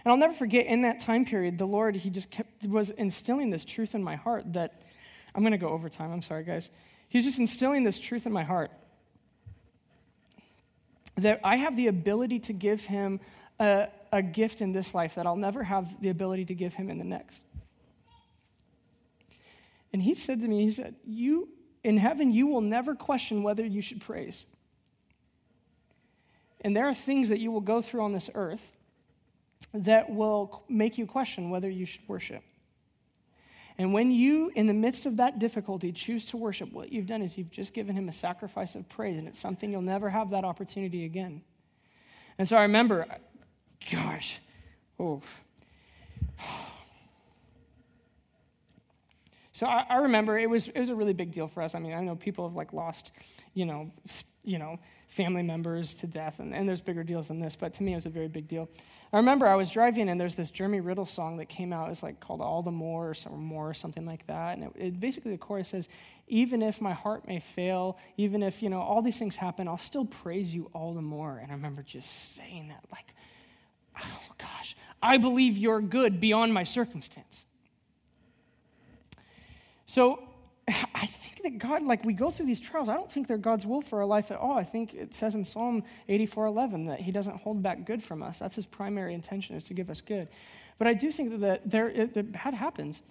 Speaker 1: And i'll never forget in that time period the lord he just kept was instilling this truth in my heart that i'm going to go over time i'm sorry guys. He was just instilling this truth in my heart that i have the ability to give him a, a gift in this life that I'll never have the ability to give him in the next. And he said to me, He said, You in heaven, you will never question whether you should praise. And there are things that you will go through on this earth that will make you question whether you should worship. And when you, in the midst of that difficulty, choose to worship, what you've done is you've just given him a sacrifice of praise, and it's something you'll never have that opportunity again. And so I remember, gosh, oh. So I, I, remember it was, it was a really big deal for us. I mean, I know people have like lost, you know, you know, family members to death, and, and there's bigger deals than this, but to me it was a very big deal. I remember I was driving and there's this Jeremy Riddle song that came out. It's like called All the More or more or something like that. And it, it, basically the chorus says, even if my heart may fail, even if, you know, all these things happen, I'll still praise you all the more. And I remember just saying that like, oh gosh, I believe you're good beyond my circumstance. So I think that God, like we go through these trials, I don't think they're God's will for our life at all. I think it says in Psalm 84 11 that He doesn't hold back good from us. That's His primary intention, is to give us good. But I do think that there, that bad happens.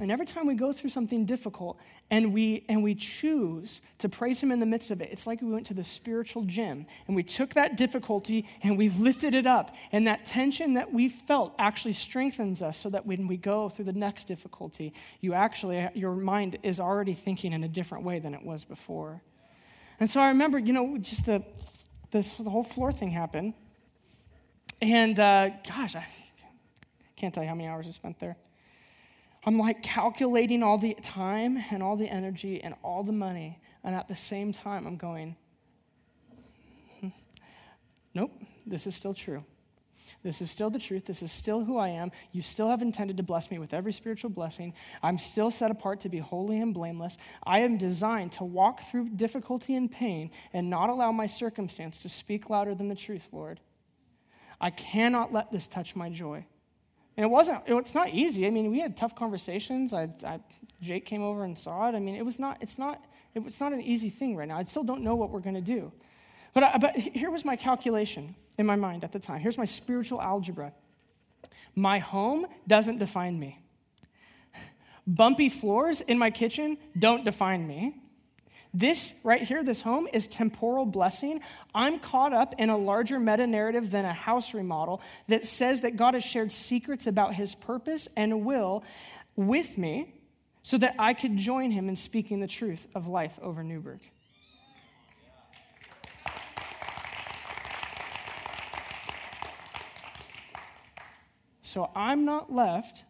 Speaker 1: And every time we go through something difficult and we, and we choose to praise Him in the midst of it, it's like we went to the spiritual gym and we took that difficulty and we lifted it up. And that tension that we felt actually strengthens us so that when we go through the next difficulty, you actually, your mind is already thinking in a different way than it was before. And so I remember, you know, just the, this, the whole floor thing happened. And uh, gosh, I can't tell you how many hours I spent there. I'm like calculating all the time and all the energy and all the money. And at the same time, I'm going, hmm, nope, this is still true. This is still the truth. This is still who I am. You still have intended to bless me with every spiritual blessing. I'm still set apart to be holy and blameless. I am designed to walk through difficulty and pain and not allow my circumstance to speak louder than the truth, Lord. I cannot let this touch my joy. And it wasn't, it's not easy. I mean, we had tough conversations. I, I, Jake came over and saw it. I mean, it was not, it's not, it it's not an easy thing right now. I still don't know what we're going to do. But, I, but here was my calculation in my mind at the time. Here's my spiritual algebra. My home doesn't define me. Bumpy floors in my kitchen don't define me. This right here, this home, is temporal blessing. I'm caught up in a larger meta narrative than a house remodel that says that God has shared secrets about his purpose and will with me so that I could join him in speaking the truth of life over Newberg. So I'm not left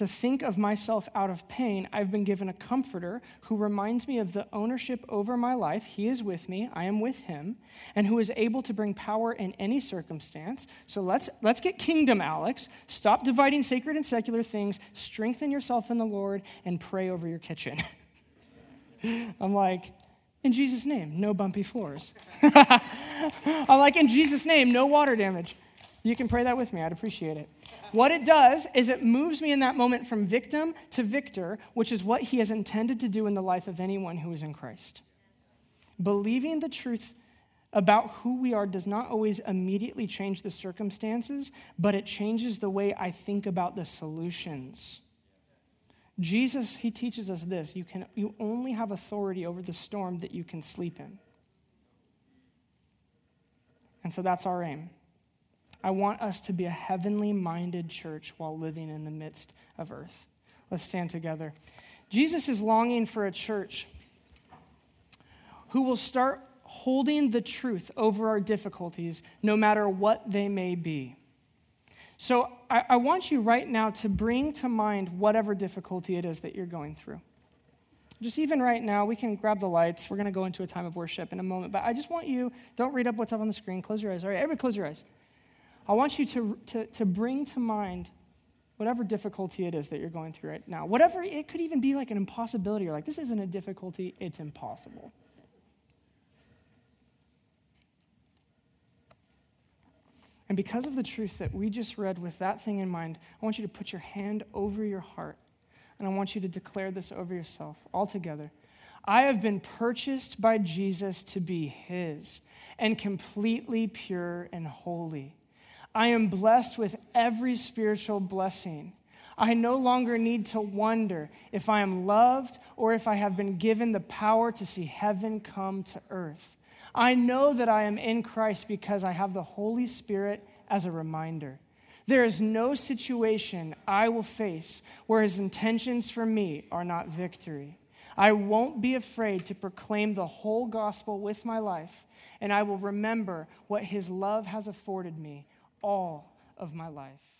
Speaker 1: to think of myself out of pain, I've been given a comforter who reminds me of the ownership over my life. He is with me, I am with him, and who is able to bring power in any circumstance. So let's, let's get kingdom, Alex. Stop dividing sacred and secular things, strengthen yourself in the Lord, and pray over your kitchen. I'm like, in Jesus' name, no bumpy floors. I'm like, in Jesus' name, no water damage. You can pray that with me, I'd appreciate it. What it does is it moves me in that moment from victim to victor, which is what he has intended to do in the life of anyone who is in Christ. Believing the truth about who we are does not always immediately change the circumstances, but it changes the way I think about the solutions. Jesus, he teaches us this you, can, you only have authority over the storm that you can sleep in. And so that's our aim. I want us to be a heavenly minded church while living in the midst of earth. Let's stand together. Jesus is longing for a church who will start holding the truth over our difficulties, no matter what they may be. So I, I, want you right now to bring to mind whatever difficulty it is that you're going through. Just even right now, we can grab the lights. We're going to go into a time of worship in a moment. But I just want you, don't read up what's up on the screen. Close your eyes. All right, everybody close your eyes. I want you to, to, to bring to mind whatever difficulty it is that you're going through right now. Whatever, it could even be like an impossibility. You're like, this isn't a difficulty, it's impossible. And because of the truth that we just read with that thing in mind, I want you to put your hand over your heart and I want you to declare this over yourself all together. I have been purchased by Jesus to be his and completely pure and holy. I am blessed with every spiritual blessing. I no longer need to wonder if I am loved or if I have been given the power to see heaven come to earth. I know that I am in Christ because I have the Holy Spirit as a reminder. There is no situation I will face where his intentions for me are not victory. I won't be afraid to proclaim the whole gospel with my life, and I will remember what his love has afforded me all of my life.